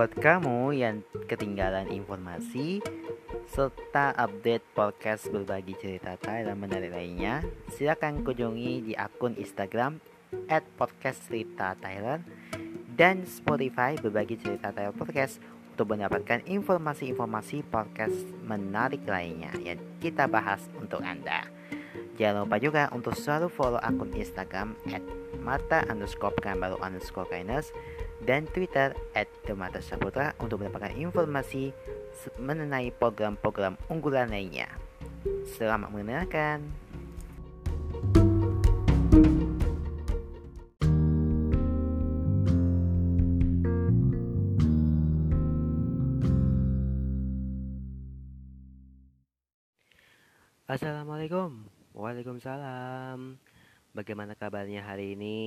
Buat kamu yang ketinggalan informasi serta update podcast berbagi cerita Thailand menarik lainnya, silakan kunjungi di akun Instagram at podcast cerita Thailand dan Spotify berbagi cerita Thailand podcast untuk mendapatkan informasi-informasi podcast menarik lainnya yang kita bahas untuk Anda. Jangan lupa juga untuk selalu follow akun Instagram at mata underscore baru underscore kindness dan Twitter at Demata Saputra untuk mendapatkan informasi mengenai program-program unggulan lainnya. Selamat mendengarkan. Assalamualaikum Waalaikumsalam Bagaimana kabarnya hari ini?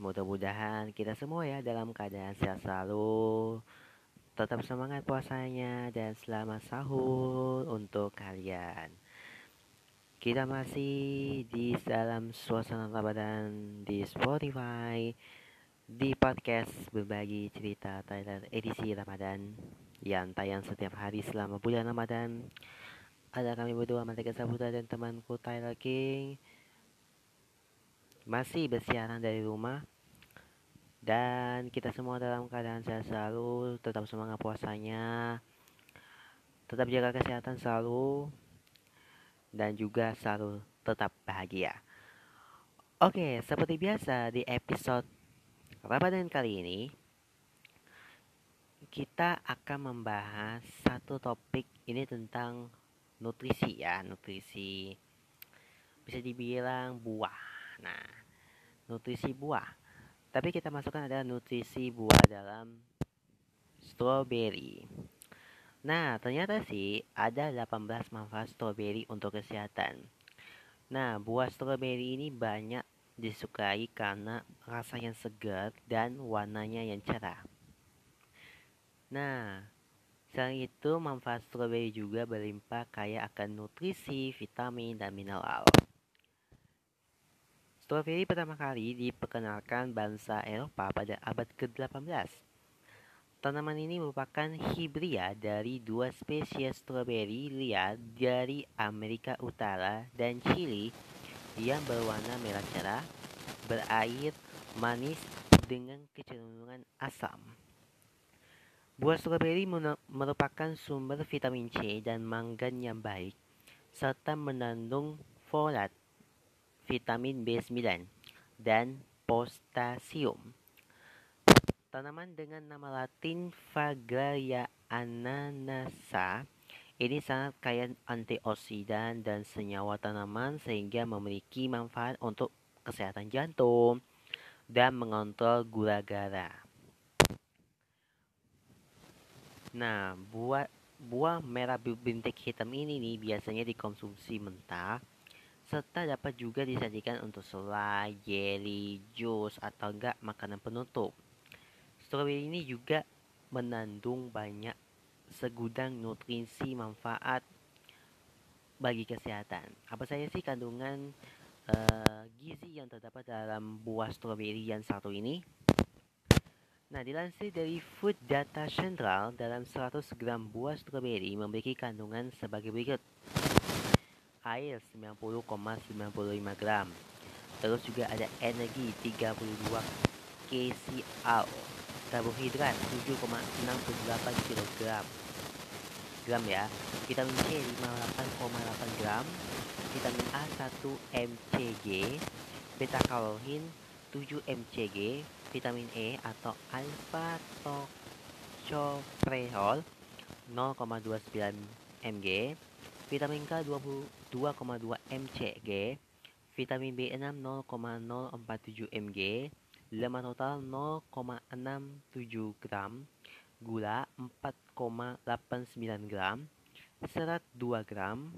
Mudah-mudahan kita semua ya dalam keadaan sehat selalu. Tetap semangat puasanya dan selamat sahur untuk kalian. Kita masih di dalam suasana Ramadan di Spotify di podcast berbagi cerita Thailand edisi Ramadan yang tayang setiap hari selama bulan Ramadan. Ada kami berdua Manteka Saputra dan temanku Tyler King. Masih bersiaran dari rumah. Dan kita semua dalam keadaan sehat selalu tetap semangat puasanya. Tetap jaga kesehatan selalu. Dan juga selalu tetap bahagia. Oke seperti biasa di episode Ramadan kali ini kita akan membahas satu topik ini tentang nutrisi ya nutrisi bisa dibilang buah Nah, nutrisi buah. Tapi kita masukkan ada nutrisi buah dalam strawberry. Nah, ternyata sih ada 18 manfaat strawberry untuk kesehatan. Nah, buah strawberry ini banyak disukai karena rasa yang segar dan warnanya yang cerah. Nah, selain itu manfaat strawberry juga berlimpah kaya akan nutrisi, vitamin, dan mineral. Strawberry pertama kali diperkenalkan bangsa Eropa pada abad ke-18. Tanaman ini merupakan hibria dari dua spesies strawberry liar dari Amerika Utara dan Chili yang berwarna merah cerah, berair, manis, dengan kecenderungan asam. Buah strawberry merupakan sumber vitamin C dan mangan yang baik, serta mengandung folat vitamin B9 dan postasium. Tanaman dengan nama latin Fagraria ananasa ini sangat kaya antioksidan dan senyawa tanaman sehingga memiliki manfaat untuk kesehatan jantung dan mengontrol gula darah. Nah, buah buah merah bintik hitam ini nih biasanya dikonsumsi mentah serta dapat juga disajikan untuk selai, jelly, jus, atau enggak makanan penutup. Strawberry ini juga mengandung banyak segudang nutrisi manfaat bagi kesehatan. Apa saja sih kandungan uh, gizi yang terdapat dalam buah strawberry yang satu ini? Nah, dilansir dari Food Data Central, dalam 100 gram buah strawberry memiliki kandungan sebagai berikut air 90,95 gram. Terus juga ada energi 32 kcal, karbohidrat 7,68 kg. Gram ya. Vitamin C 58,8 gram, vitamin A 1 mcg, beta karotin 7 mcg, vitamin E atau alpha tocopherol 0,29 mg, vitamin K 22,2 mcg, vitamin B6 0,047 mg, lemak total 0,67 gram, gula 4,89 gram, serat 2 gram,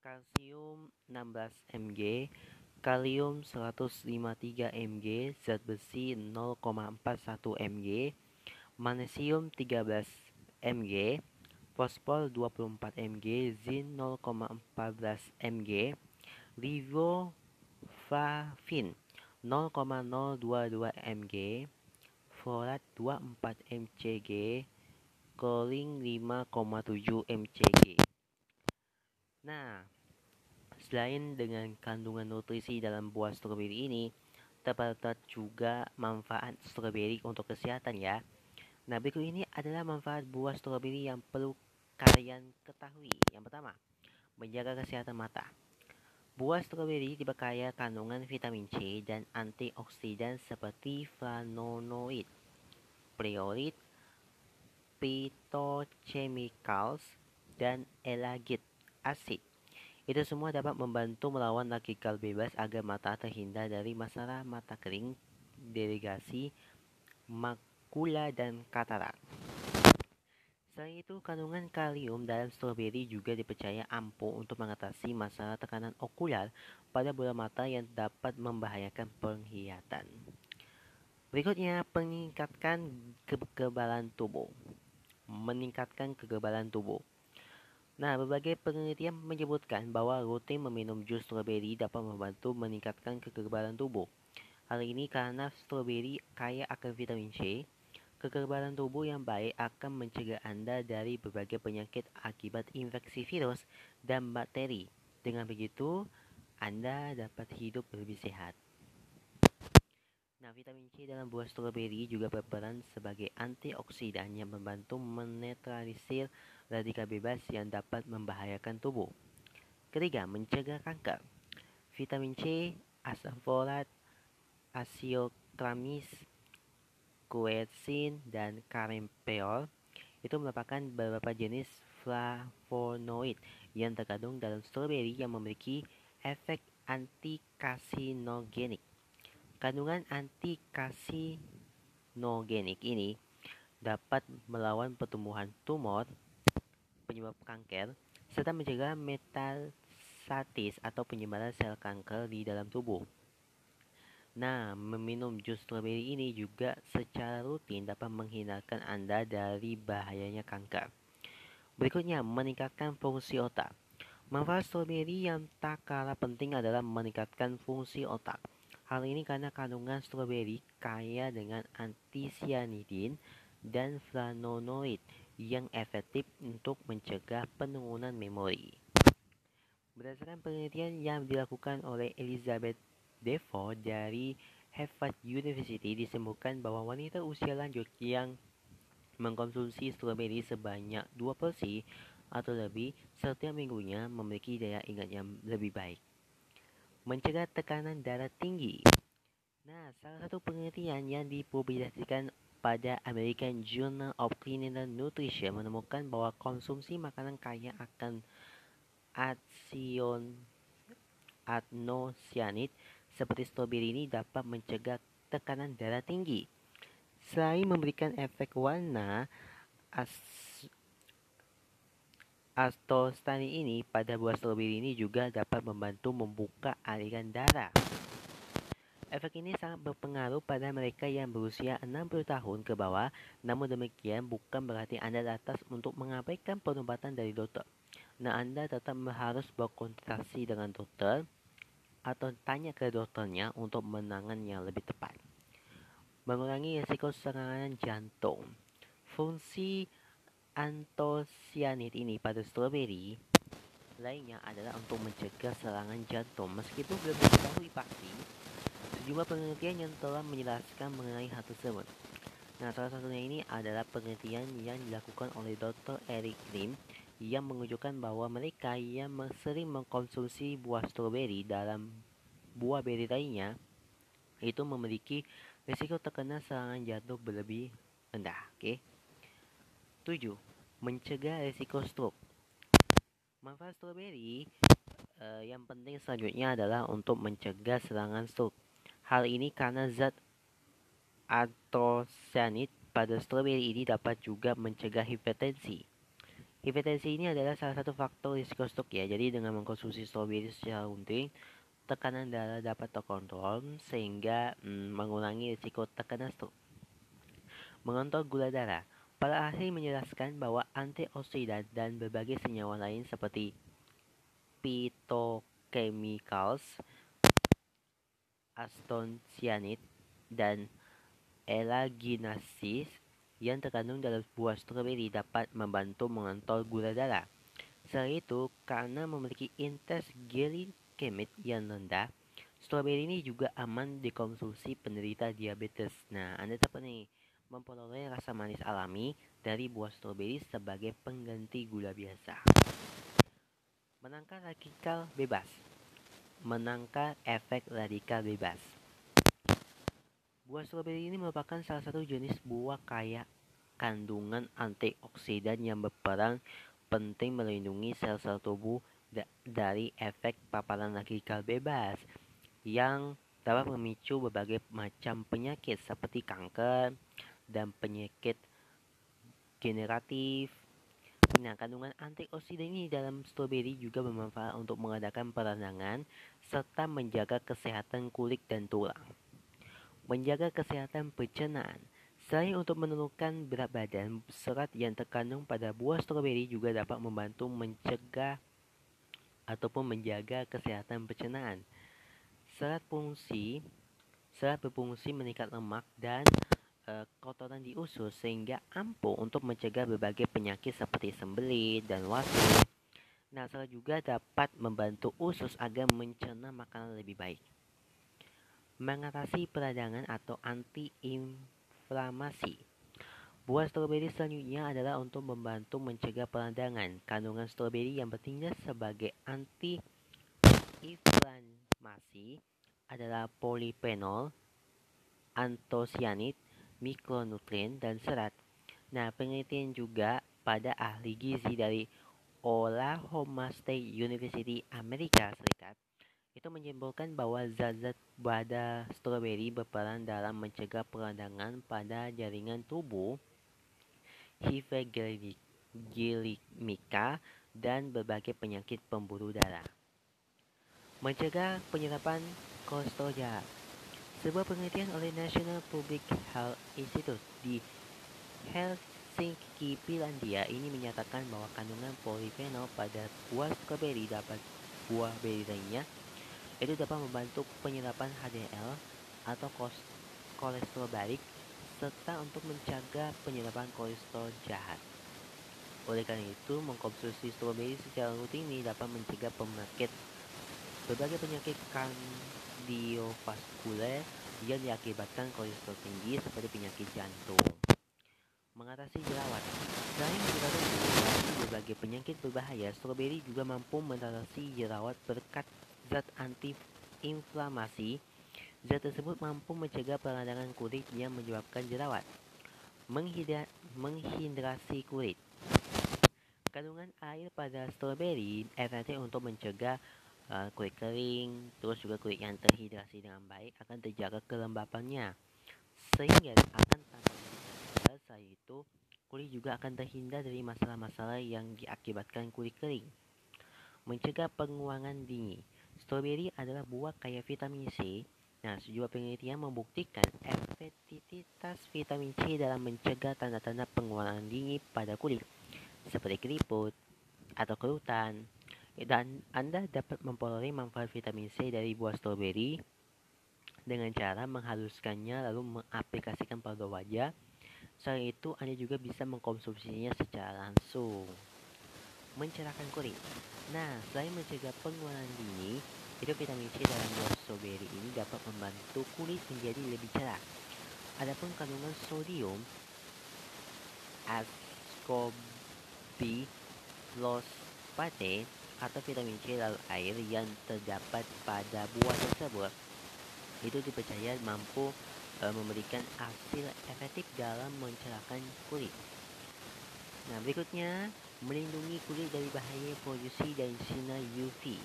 kalsium 16 mg, kalium 153 mg, zat besi 0,41 mg, magnesium 13 mg, fosfor 24 mg, zin 0,14 mg, riboflavin 0,022 mg, folat 24 mcg, choline 5,7 mcg. Nah, selain dengan kandungan nutrisi dalam buah stroberi ini, terdapat juga manfaat stroberi untuk kesehatan ya. Nah, berikut ini adalah manfaat buah stroberi yang perlu kalian ketahui. Yang pertama, menjaga kesehatan mata. Buah stroberi diberkaya kandungan vitamin C dan antioksidan seperti flavonoid, priorid, phytochemicals, dan elagit acid. Itu semua dapat membantu melawan radikal bebas agar mata terhindar dari masalah mata kering, delegasi, makula, dan katarak. Selain itu, kandungan kalium dalam stroberi juga dipercaya ampuh untuk mengatasi masalah tekanan okular pada bola mata yang dapat membahayakan penglihatan. Berikutnya, meningkatkan kekebalan tubuh. Meningkatkan kekebalan tubuh. Nah, berbagai penelitian menyebutkan bahwa rutin meminum jus stroberi dapat membantu meningkatkan kekebalan tubuh. Hal ini karena stroberi kaya akan vitamin C, Kekebalan tubuh yang baik akan mencegah Anda dari berbagai penyakit akibat infeksi virus dan bakteri. Dengan begitu, Anda dapat hidup lebih sehat. Nah, vitamin C dalam buah stroberi juga berperan sebagai antioksidan yang membantu menetralisir radikal bebas yang dapat membahayakan tubuh. Ketiga, mencegah kanker. Vitamin C, asam folat, asioklamis, quercetin, dan karimpeol itu merupakan beberapa jenis flavonoid yang terkandung dalam stroberi yang memiliki efek antikasinogenik. Kandungan antikasinogenik ini dapat melawan pertumbuhan tumor, penyebab kanker, serta mencegah metastasis atau penyebaran sel kanker di dalam tubuh. Nah, meminum jus stroberi ini juga secara rutin dapat menghindarkan Anda dari bahayanya kanker. Berikutnya, meningkatkan fungsi otak. Manfaat stroberi yang tak kalah penting adalah meningkatkan fungsi otak. Hal ini karena kandungan stroberi kaya dengan antisianidin dan flavonoid yang efektif untuk mencegah penurunan memori. Berdasarkan penelitian yang dilakukan oleh Elizabeth Defoe dari Harvard University disebutkan bahwa wanita usia lanjut yang mengkonsumsi stroberi sebanyak dua porsi atau lebih setiap minggunya memiliki daya ingat yang lebih baik. Mencegah tekanan darah tinggi. Nah, salah satu penelitian yang dipublikasikan pada American Journal of Clinical Nutrition menemukan bahwa konsumsi makanan kaya akan atsion atnosianid seperti stroberi ini dapat mencegah tekanan darah tinggi. Selain memberikan efek warna, as astostani ini pada buah stroberi ini juga dapat membantu membuka aliran darah. Efek ini sangat berpengaruh pada mereka yang berusia 60 tahun ke bawah, namun demikian bukan berarti Anda lantas untuk mengabaikan pengobatan dari dokter. Nah, Anda tetap harus berkonsultasi dengan dokter atau tanya ke dokternya untuk menangan yang lebih tepat. Mengurangi risiko serangan jantung. Fungsi antosianid ini pada stroberi lainnya adalah untuk mencegah serangan jantung. Meskipun belum diketahui pasti, sejumlah penelitian yang telah menjelaskan mengenai hal tersebut. Nah, salah satunya ini adalah penelitian yang dilakukan oleh Dr. Eric Lim yang menunjukkan bahwa mereka yang sering mengkonsumsi buah stroberi dalam buah beri lainnya itu memiliki risiko terkena serangan jantung berlebih rendah. Oke. Okay? 7. Mencegah risiko stroke. Manfaat stroberi uh, yang penting selanjutnya adalah untuk mencegah serangan stroke. Hal ini karena zat antosianid pada stroberi ini dapat juga mencegah hipertensi. Hipertensi ini adalah salah satu faktor risiko stroke ya. Jadi dengan mengkonsumsi stroberi secara rutin, tekanan darah dapat terkontrol sehingga mm, mengurangi risiko tekanan stroke. Mengontrol gula darah. Para ahli menjelaskan bahwa antioksidan dan berbagai senyawa lain seperti phytochemicals, astonscianid, dan elaginasis yang terkandung dalam buah stroberi dapat membantu mengontrol gula darah. Selain itu, karena memiliki indeks glikemik yang rendah, stroberi ini juga aman dikonsumsi penderita diabetes. Nah, Anda dapat nih memperoleh rasa manis alami dari buah stroberi sebagai pengganti gula biasa. Menangkal radikal bebas. Menangkal efek radikal bebas. Buah stroberi ini merupakan salah satu jenis buah kaya kandungan antioksidan yang berperan penting melindungi sel-sel tubuh da dari efek paparan radikal bebas yang dapat memicu berbagai macam penyakit seperti kanker dan penyakit generatif. Nah, kandungan antioksidan ini dalam stroberi juga bermanfaat untuk mengadakan peradangan serta menjaga kesehatan kulit dan tulang menjaga kesehatan pencernaan. Selain untuk menurunkan berat badan, serat yang terkandung pada buah stroberi juga dapat membantu mencegah ataupun menjaga kesehatan pencernaan. Serat fungsi serat berfungsi meningkat lemak dan kotoran di usus sehingga ampuh untuk mencegah berbagai penyakit seperti sembelit dan wasir. Serat juga dapat membantu usus agar mencerna makanan lebih baik mengatasi peradangan atau antiinflamasi. Buah stroberi selanjutnya adalah untuk membantu mencegah peradangan. Kandungan stroberi yang bertindak sebagai antiinflamasi adalah polifenol, antosianid, mikronutrien, dan serat. Nah, penelitian juga pada ahli gizi dari Oklahoma State University Amerika Serikat itu menyimpulkan bahwa zat-zat pada stroberi berperan dalam mencegah peradangan pada jaringan tubuh, hiperglikemika, dan berbagai penyakit pembuluh darah. Mencegah penyerapan kolesterol jahat. Sebuah penelitian oleh National Public Health Institute di Helsinki, Finlandia ini menyatakan bahwa kandungan polifenol pada buah stroberi dapat buah beri lainnya itu dapat membantu penyerapan HDL atau kolesterol baik serta untuk mencegah penyerapan kolesterol jahat. Oleh karena itu, mengkonsumsi stroberi secara rutin ini dapat mencegah penyakit berbagai penyakit kardiovaskuler yang diakibatkan kolesterol tinggi seperti penyakit jantung. Mengatasi jerawat Selain mengatasi berbagai penyakit berbahaya, stroberi juga mampu mengatasi jerawat berkat zat anti-inflamasi, zat tersebut mampu mencegah peradangan kulit yang menyebabkan jerawat, menghidrasi kulit. Kandungan air pada stroberi efektif untuk mencegah uh, kulit kering, terus juga kulit yang terhidrasi dengan baik akan terjaga kelembapannya, sehingga akan tanpa itu kulit juga akan terhindar dari masalah-masalah yang diakibatkan kulit kering. Mencegah penguangan dingin. Stroberi adalah buah kaya vitamin C. Nah, sejumlah penelitian membuktikan efektivitas vitamin C dalam mencegah tanda-tanda pengulangan dingin pada kulit, seperti keriput atau kerutan. Dan Anda dapat memperoleh manfaat vitamin C dari buah stroberi dengan cara menghaluskannya lalu mengaplikasikan pada wajah. Selain itu, Anda juga bisa mengkonsumsinya secara langsung mencerahkan kulit. Nah, selain mencegah pengulangan dini, itu vitamin C dalam buah stroberi ini dapat membantu kulit menjadi lebih cerah. Adapun kandungan sodium ascorbifosfate atau vitamin C dalam air yang terdapat pada buah tersebut itu dipercaya mampu e, memberikan hasil efektif dalam mencerahkan kulit. Nah, berikutnya melindungi kulit dari bahaya polusi dan sinar UV.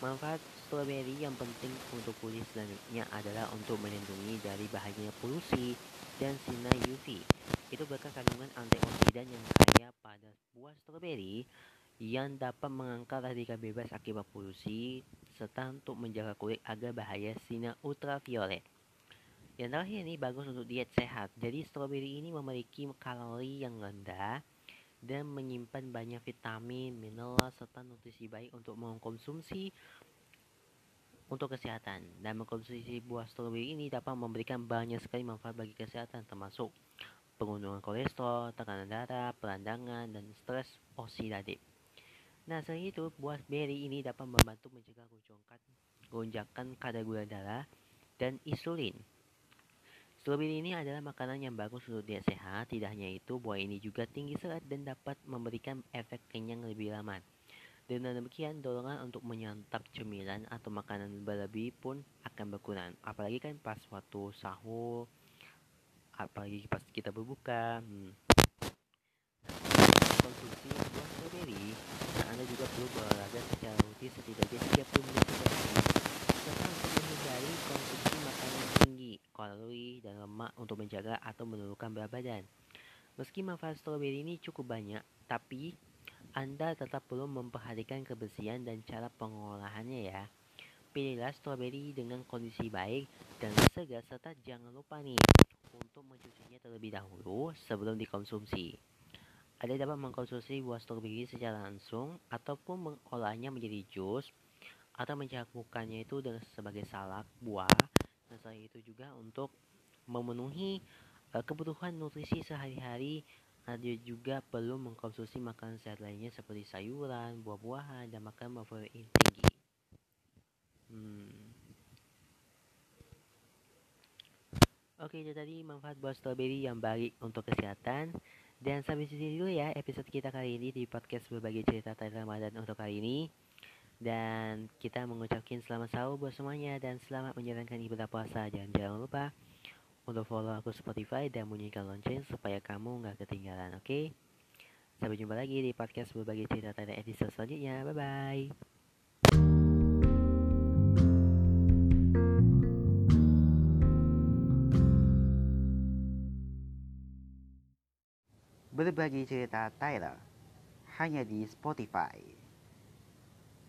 Manfaat stroberi yang penting untuk kulit selanjutnya adalah untuk melindungi dari bahaya polusi dan sinar UV. Itu berkat kandungan antioksidan yang kaya pada buah stroberi yang dapat mengangkat radikal bebas akibat polusi serta untuk menjaga kulit agar bahaya sinar ultraviolet. Yang terakhir ini bagus untuk diet sehat. Jadi stroberi ini memiliki kalori yang rendah dan menyimpan banyak vitamin, mineral, serta nutrisi baik untuk mengkonsumsi untuk kesehatan dan mengkonsumsi buah stroberi ini dapat memberikan banyak sekali manfaat bagi kesehatan termasuk pengurangan kolesterol, tekanan darah, perandangan, dan stres oksidatif. Nah, selain itu, buah beri ini dapat membantu mencegah gonjakan, gonjakan kadar gula darah dan insulin. Stroberi ini adalah makanan yang bagus untuk diet sehat. Tidak hanya itu, buah ini juga tinggi serat dan dapat memberikan efek kenyang lebih lama. Dengan demikian, dorongan untuk menyantap cemilan atau makanan berlebih pun akan berkurang. Apalagi kan pas waktu sahur, apalagi pas kita berbuka. Hmm. Konsumsi buah nah Anda juga perlu berolahraga secara rutin setidaknya 30 menit setiap hari. Serta untuk menghindari konsumsi makanan tinggi, kalori, dan lemak untuk menjaga atau menurunkan berat badan. Meski manfaat stroberi ini cukup banyak, tapi anda tetap perlu memperhatikan kebersihan dan cara pengolahannya ya. Pilihlah stroberi dengan kondisi baik dan segar serta jangan lupa nih untuk mencucinya terlebih dahulu sebelum dikonsumsi. Anda dapat mengkonsumsi buah stroberi secara langsung ataupun mengolahnya menjadi jus atau mencampurkannya itu dengan sebagai salad buah. Dan selain itu juga untuk memenuhi uh, kebutuhan nutrisi sehari-hari ada juga perlu mengkonsumsi makanan sehat lainnya seperti sayuran, buah-buahan, dan makanan berprotein tinggi. Hmm. Oke, itu tadi manfaat buah stroberi yang baik untuk kesehatan. Dan sampai sini dulu ya episode kita kali ini di podcast berbagi cerita tentang Ramadan untuk kali ini. Dan kita mengucapkan selamat sahur buat semuanya dan selamat menjalankan ibadah puasa. Dan jangan lupa untuk follow aku Spotify dan bunyikan lonceng supaya kamu nggak ketinggalan, oke? Okay? Sampai jumpa lagi di podcast berbagi cerita pada episode selanjutnya. Bye-bye. Berbagi cerita Tyler hanya di Spotify.